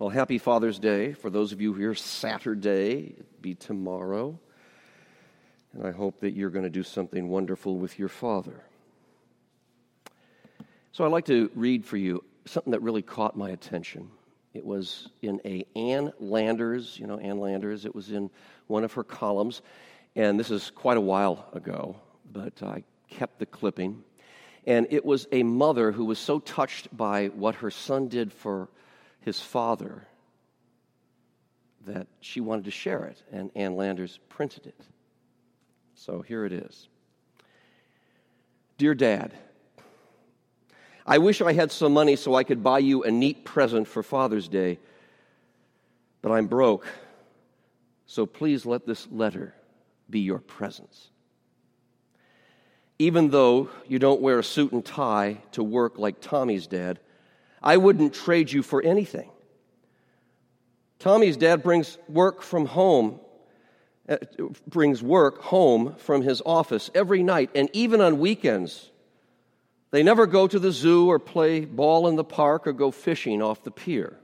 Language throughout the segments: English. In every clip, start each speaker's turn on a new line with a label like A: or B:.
A: Well, happy Father's Day. For those of you here, Saturday, it'll be tomorrow. And I hope that you're going to do something wonderful with your father. So I'd like to read for you something that really caught my attention. It was in a Ann Landers, you know Ann Landers, it was in one of her columns. And this is quite a while ago, but I kept the clipping. And it was a mother who was so touched by what her son did for his father that she wanted to share it, and Ann Landers printed it. So here it is Dear Dad, I wish I had some money so I could buy you a neat present for Father's Day, but I'm broke, so please let this letter be your presence. Even though you don't wear a suit and tie to work like Tommy's dad, I wouldn't trade you for anything. Tommy's dad brings work from home, uh, brings work home from his office every night and even on weekends. They never go to the zoo or play ball in the park or go fishing off the pier.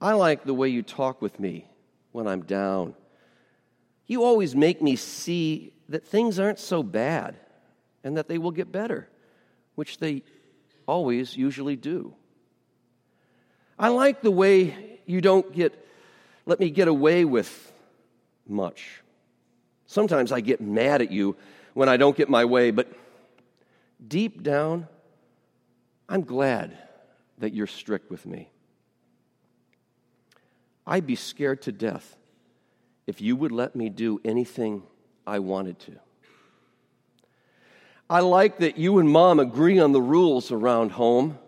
A: I like the way you talk with me when I'm down. You always make me see that things aren't so bad and that they will get better, which they always usually do. I like the way you don't get let me get away with much. Sometimes I get mad at you when I don't get my way, but deep down, I'm glad that you're strict with me. I'd be scared to death if you would let me do anything I wanted to. I like that you and mom agree on the rules around home.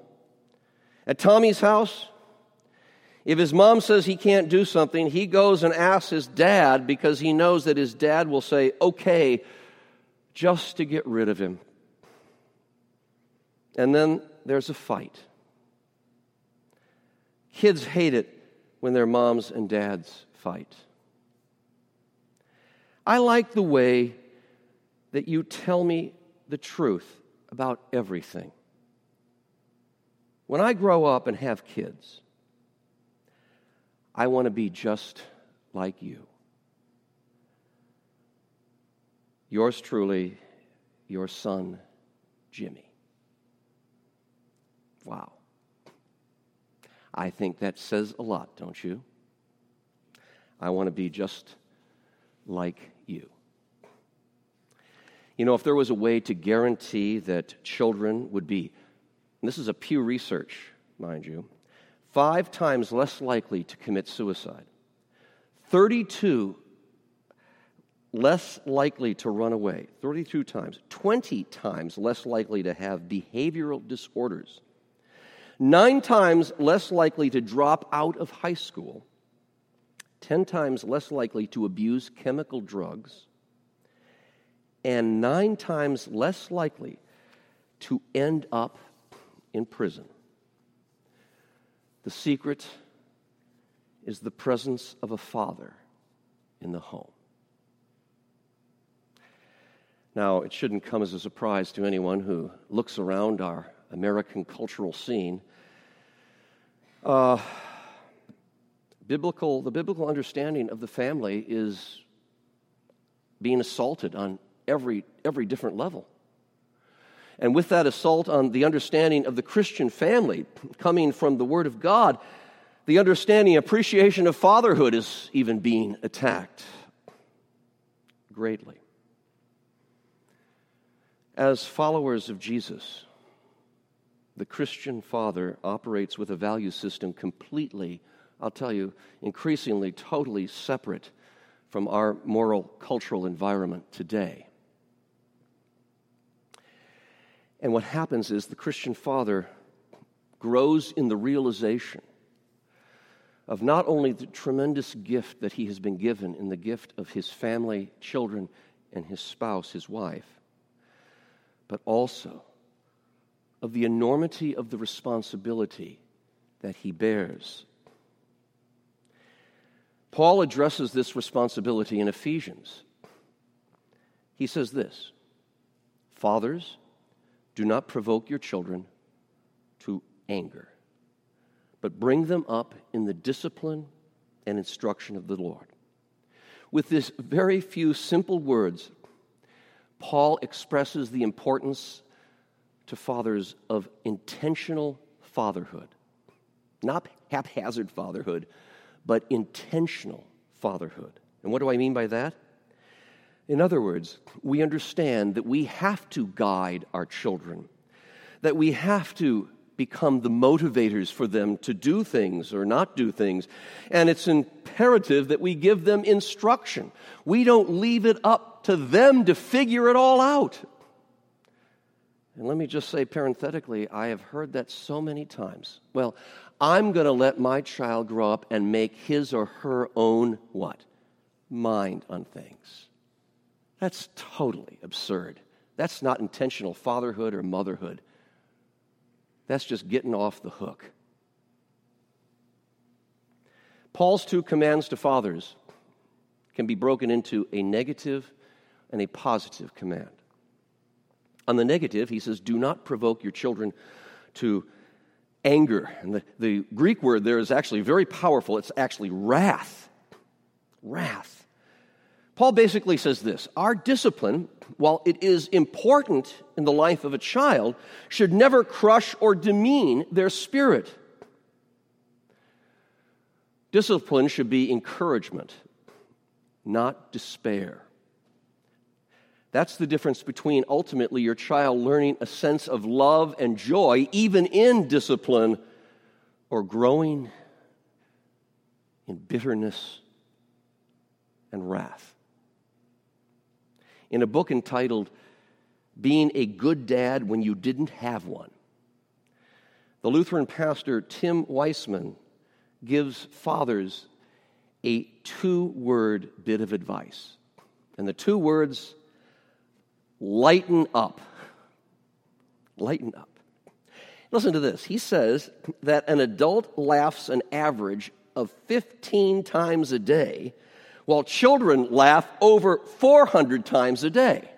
A: At Tommy's house, if his mom says he can't do something, he goes and asks his dad because he knows that his dad will say, okay, just to get rid of him. And then there's a fight. Kids hate it when their moms and dads fight. I like the way that you tell me the truth about everything. When I grow up and have kids, I want to be just like you. Yours truly, your son, Jimmy. Wow. I think that says a lot, don't you? I want to be just like you. Know, if there was a way to guarantee that children would be, this is a Pew Research, mind you, five times less likely to commit suicide, 32 less likely to run away, 32 times, 20 times less likely to have behavioral disorders, nine times less likely to drop out of high school, 10 times less likely to abuse chemical drugs, and nine times less likely to end up in prison. The secret is the presence of a father in the home. Now, it shouldn't come as a surprise to anyone who looks around our American cultural scene. Uh, biblical, the biblical understanding of the family is being assaulted on every, every different level. And with that assault on the understanding of the Christian family coming from the Word of God, the understanding, appreciation of fatherhood is even being attacked greatly. As followers of Jesus, the Christian father operates with a value system completely I'll tell you, increasingly totally separate from our moral cultural environment today. And what happens is the Christian father grows in the realization of not only the tremendous gift that he has been given in the gift of his family, children, and his spouse, his wife, but also of the enormity of the responsibility that he bears Paul addresses this responsibility in Ephesians. He says this Fathers, do not provoke your children to anger, but bring them up in the discipline and instruction of the Lord. With this very few simple words, Paul expresses the importance to fathers of intentional fatherhood. Not haphazard fatherhood, but intentional fatherhood. And what do I mean by that? In other words, we understand that we have to guide our children, that we have to become the motivators for them to do things or not do things. And it's imperative that we give them instruction. We don't leave it up to them to figure it all out. And let me just say parenthetically, I have heard that so many times. Well, I'm going to let my child grow up and make his or her own what? Mind on things. That's totally absurd. That's not intentional fatherhood or motherhood. That's just getting off the hook. Paul's two commands to fathers can be broken into a negative and a positive command. On the negative, he says, Do not provoke your children to anger. And the, the Greek word there is actually very powerful. It's actually wrath. Wrath. Paul basically says this Our discipline, while it is important in the life of a child, should never crush or demean their spirit. Discipline should be encouragement, not despair. That's the difference between ultimately your child learning a sense of love and joy, even in discipline, or growing in bitterness and wrath. In a book entitled Being a Good Dad When You Didn't Have One, the Lutheran pastor Tim Wesemann gives fathers a two word bit of advice. And the two words lighten up. Lighten up. Listen to this. He says that an adult laughs an average of 15 times a day, while children laugh over 400 times a day.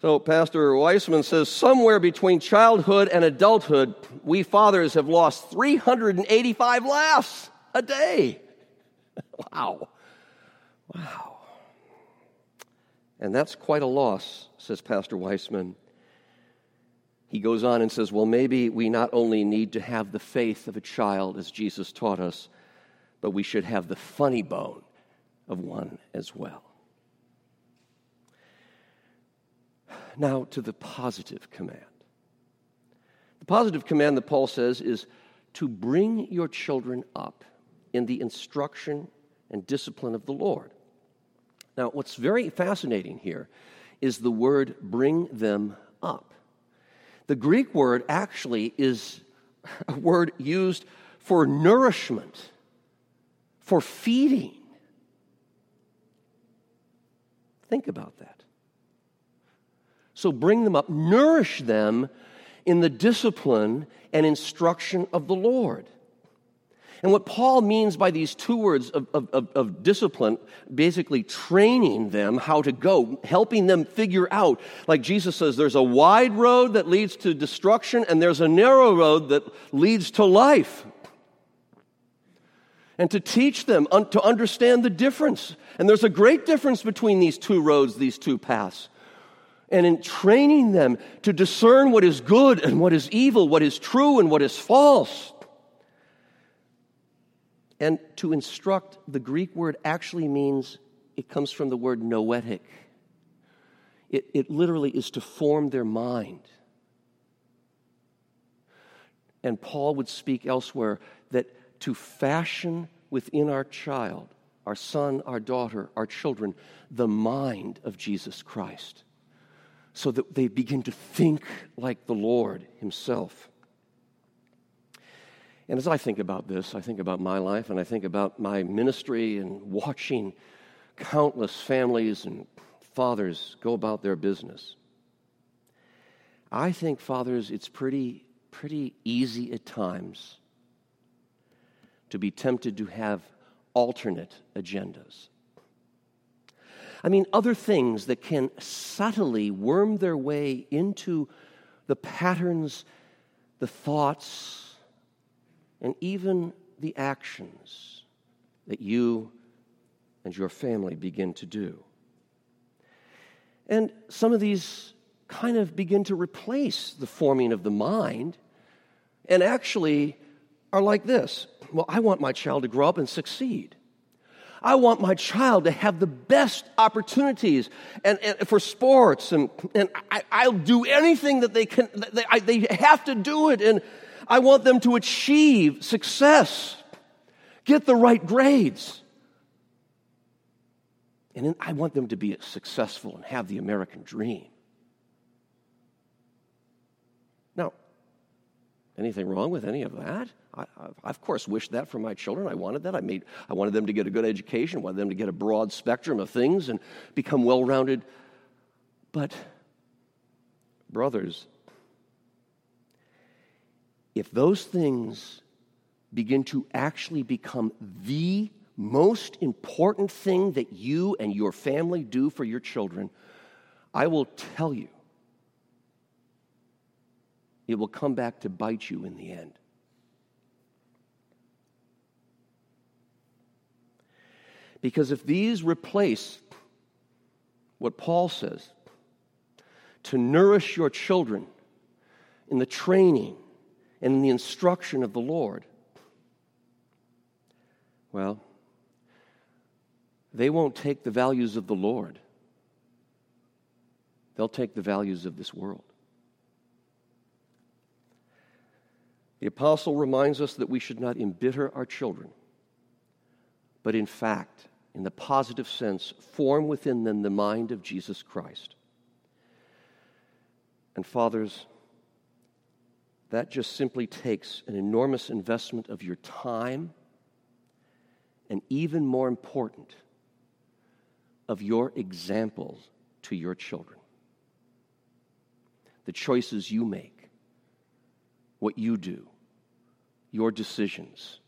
A: So, Pastor Wesemann says somewhere between childhood and adulthood, we fathers have lost 385 laughs a day. wow. Wow. And that's quite a loss, says Pastor Wesemann. He goes on and says, Well, maybe we not only need to have the faith of a child, as Jesus taught us, but we should have the funny bone of one as well. Now to the positive command. The positive command that Paul says is to bring your children up in the instruction and discipline of the Lord. Now, what's very fascinating here is the word bring them up. The Greek word actually is a word used for nourishment, for feeding. Think about that. So bring them up, nourish them in the discipline and instruction of the Lord. And what Paul means by these two words of, of, of, discipline, basically training them how to go, helping them figure out, like Jesus says, there's a wide road that leads to destruction, and there's a narrow road that leads to life. And to teach them un- to understand the difference. And there's a great difference between these two roads, these two paths. And in training them to discern what is good and what is evil, what is true and what is false and to instruct, the Greek word actually means, it comes from the word noetic. It, it literally is to form their mind. And Paul would speak elsewhere that to fashion within our child, our son, our daughter, our children, the mind of Jesus Christ, so that they begin to think like the Lord Himself. And as I think about this, I think about my life and I think about my ministry and watching countless families and fathers go about their business. I think, fathers, it's pretty, pretty easy at times to be tempted to have alternate agendas. I mean, other things that can subtly worm their way into the patterns, the thoughts, and even the actions that you and your family begin to do. And some of these kind of begin to replace the forming of the mind and actually are like this Well, I want my child to grow up and succeed. I want my child to have the best opportunities and, and for sports, and, and I, will do anything that they can. They, I, they have to do it, and I want them to achieve success, get the right grades. And I want them to be successful and have the American dream. Now, anything wrong with any of that? I, I, of course, wished that for my children. I wanted that. I, made, I wanted them to get a good education, wanted them to get a broad spectrum of things and become well rounded. But, brothers, if those things begin to actually become the most important thing that you and your family do for your children, I will tell you, it will come back to bite you in the end. Because if these replace what Paul says, to nourish your children in the training and in the instruction of the Lord, well, they won't take the values of the Lord. They'll take the values of this world. The apostle reminds us that we should not embitter our children, but in fact, in the positive sense, form within them the mind of Jesus Christ. And fathers, that just simply takes an enormous investment of your time, and even more important, of your examples to your children. The choices you make, what you do, your decisions.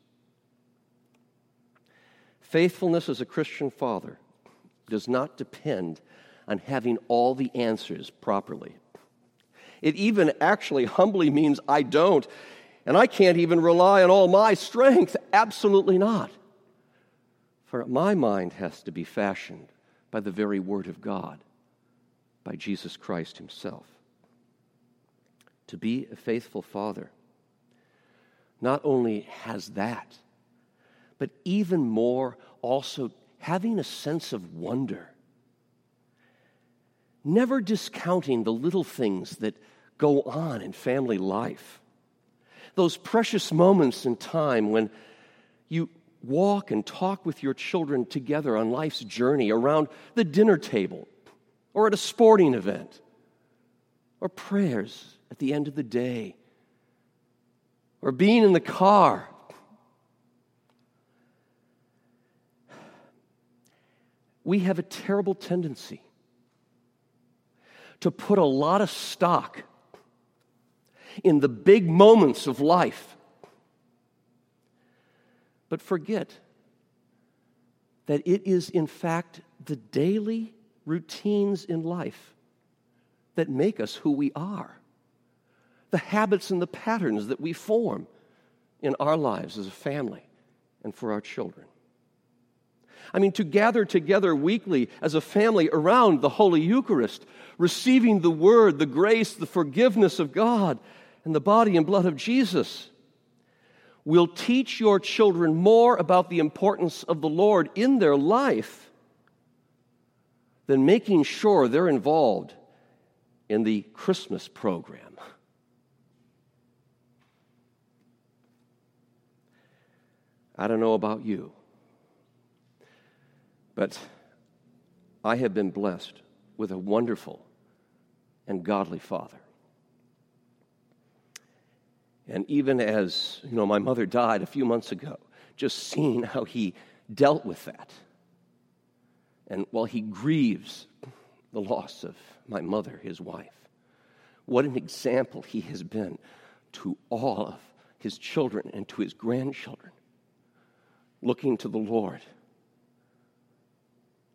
A: Faithfulness as a Christian father does not depend on having all the answers properly. It even actually humbly means I don't, and I can't even rely on all my strength. Absolutely not. For my mind has to be fashioned by the very Word of God, by Jesus Christ Himself. To be a faithful father not only has that, but even more also having a sense of wonder. Never discounting the little things that go on in family life. Those precious moments in time when you walk and talk with your children together on life's journey around the dinner table or at a sporting event or prayers at the end of the day or being in the car. We have a terrible tendency to put a lot of stock in the big moments of life but forget that it is, in fact, the daily routines in life that make us who we are, the habits and the patterns that we form in our lives as a family and for our children. I mean, to gather together weekly as a family around the Holy Eucharist, receiving the Word, the grace, the forgiveness of God, and the body and blood of Jesus will teach your children more about the importance of the Lord in their life than making sure they're involved in the Christmas program. I don't know about you, but I have been blessed with a wonderful and godly father. And even as, you know, my mother died a few months ago, just seeing how he dealt with that. And while he grieves the loss of my mother, his wife, what an example he has been to all of his children and to his grandchildren, looking to the Lord.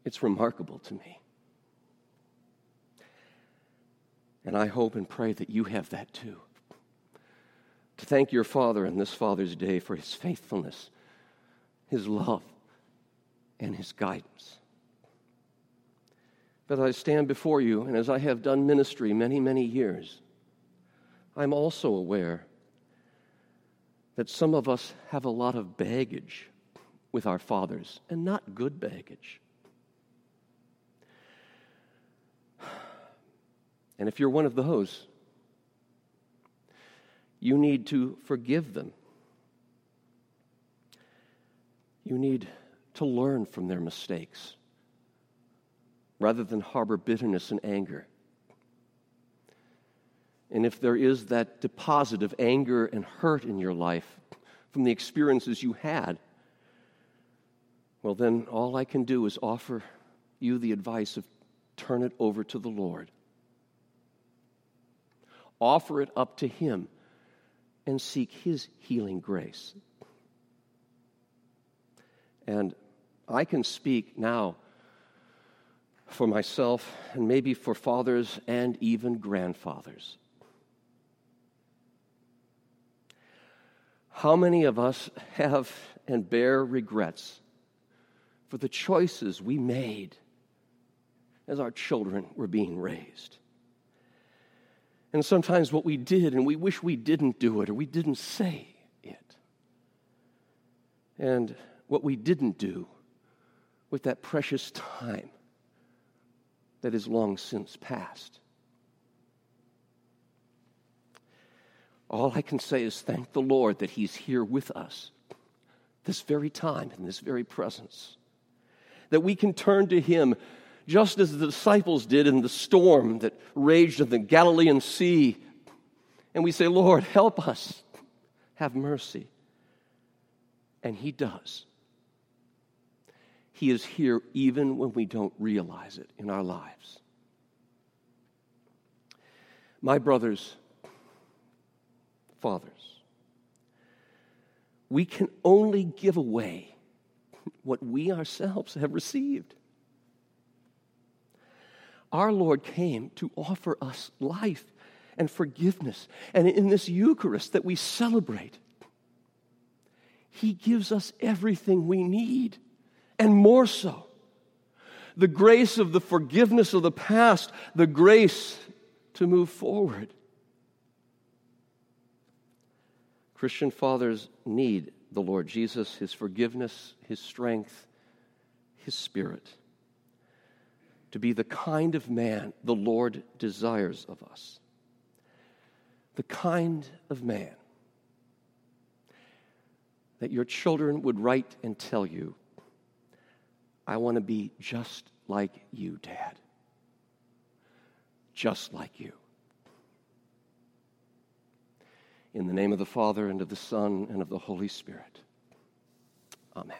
A: It's remarkable to me. And I hope and pray that you have that too to thank your Father on this Father's Day for his faithfulness, his love, and his guidance. But I stand before you, and as I have done ministry many, many years, I'm also aware that some of us have a lot of baggage with our fathers, and not good baggage. And if you're one of those, you need to forgive them. You need to learn from their mistakes rather than harbor bitterness and anger. And if there is that deposit of anger and hurt in your life from the experiences you had, well, then all I can do is offer you the advice of turn it over to the Lord. Offer it up to Him and seek His healing grace. And I can speak now for myself and maybe for fathers and even grandfathers. How many of us have and bear regrets for the choices we made as our children were being raised? And sometimes what we did, and we wish we didn't do it or we didn't say it. And what we didn't do with that precious time that is long since past. All I can say is thank the Lord that He's here with us this very time, in this very presence. That we can turn to Him just as the disciples did in the storm that raged in the Galilean Sea. And we say, Lord, help us, have mercy. And He does. He is here even when we don't realize it in our lives. My brothers, fathers, we can only give away what we ourselves have received. Our Lord came to offer us life and forgiveness. And in this Eucharist that we celebrate, He gives us everything we need and more so. The grace of the forgiveness of the past, the grace to move forward. Christian fathers need the Lord Jesus, His forgiveness, His strength, His Spirit, to be the kind of man the Lord desires of us. The kind of man that your children would write and tell you I want to be just like you, Dad. Just like you. In the name of the Father, and of the Son, and of the Holy Spirit. Amen.